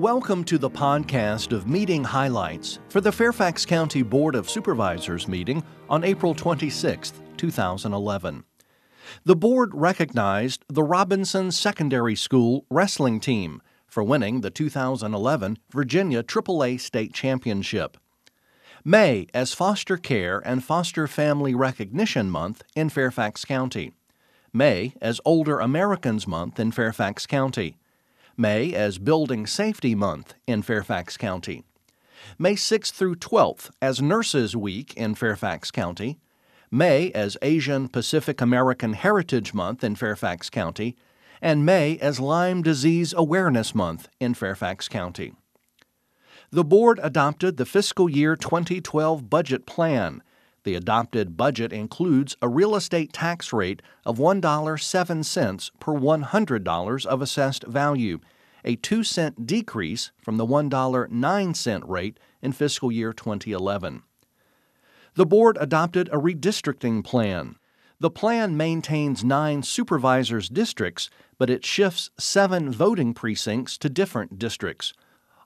Welcome to the podcast of meeting highlights for the Fairfax County Board of Supervisors meeting on April 26, 2011. The board recognized the Robinson Secondary School wrestling team for winning the 2011 Virginia AAA State Championship. May as Foster Care and Foster Family Recognition Month in Fairfax County. May as Older Americans Month in Fairfax County. May as Building Safety Month in Fairfax County. May 6th through 12th as Nurses Week in Fairfax County. May as Asian Pacific American Heritage Month in Fairfax County. And May as Lyme Disease Awareness Month in Fairfax County. The board adopted the fiscal year 2012 budget plan. The adopted budget includes a real estate tax rate of $1.07 per $100 of assessed value, a 2 cent decrease from the $1.09 rate in fiscal year 2011. The board adopted a redistricting plan. The plan maintains nine supervisors' districts, but it shifts seven voting precincts to different districts.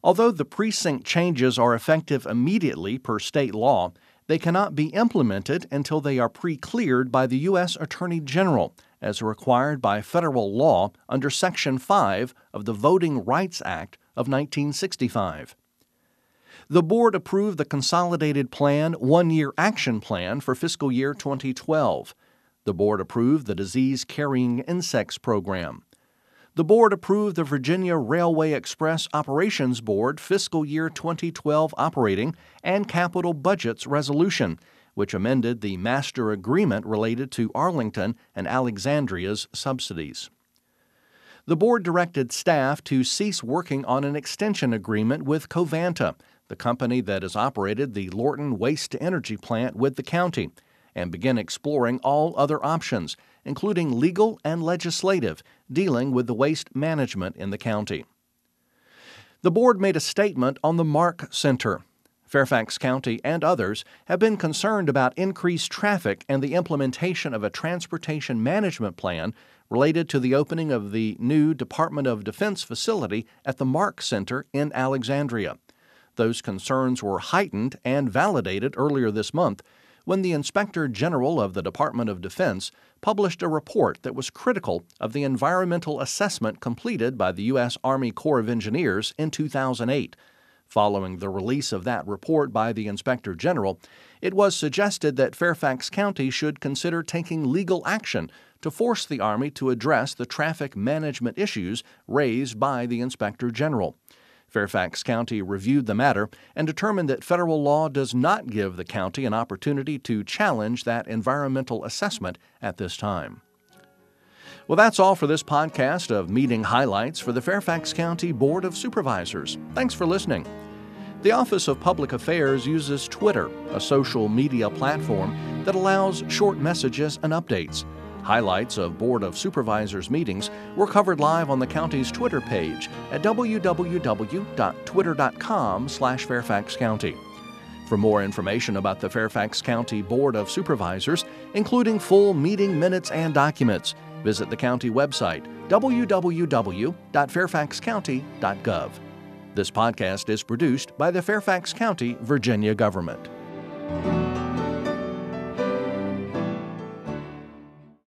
Although the precinct changes are effective immediately per state law, they cannot be implemented until they are pre cleared by the U.S. Attorney General, as required by federal law under Section 5 of the Voting Rights Act of 1965. The board approved the Consolidated Plan One Year Action Plan for fiscal year 2012. The board approved the Disease Carrying Insects Program. The board approved the Virginia Railway Express Operations Board fiscal year 2012 operating and capital budgets resolution, which amended the master agreement related to Arlington and Alexandria's subsidies. The board directed staff to cease working on an extension agreement with Covanta, the company that has operated the Lorton Waste Energy plant with the county, and begin exploring all other options including legal and legislative, dealing with the waste management in the county. The board made a statement on the Mark Center. Fairfax County and others have been concerned about increased traffic and the implementation of a transportation management plan related to the opening of the new Department of Defense facility at the Mark Center in Alexandria. Those concerns were heightened and validated earlier this month when the Inspector General of the Department of Defense published a report that was critical of the environmental assessment completed by the U.S. Army Corps of Engineers in 2008. Following the release of that report by the Inspector General, it was suggested that Fairfax County should consider taking legal action to force the Army to address the traffic management issues raised by the Inspector General. Fairfax County reviewed the matter and determined that federal law does not give the county an opportunity to challenge that environmental assessment at this time. Well, that's all for this podcast of meeting highlights for the Fairfax County Board of Supervisors. Thanks for listening. The Office of Public Affairs uses Twitter, a social media platform that allows short messages and updates. Highlights of Board of Supervisors meetings were covered live on the county's Twitter page at www.twitter.com slash Fairfax County. For more information about the Fairfax County Board of Supervisors, including full meeting minutes and documents, visit the county website www.fairfaxcounty.gov. This podcast is produced by the Fairfax County, Virginia government.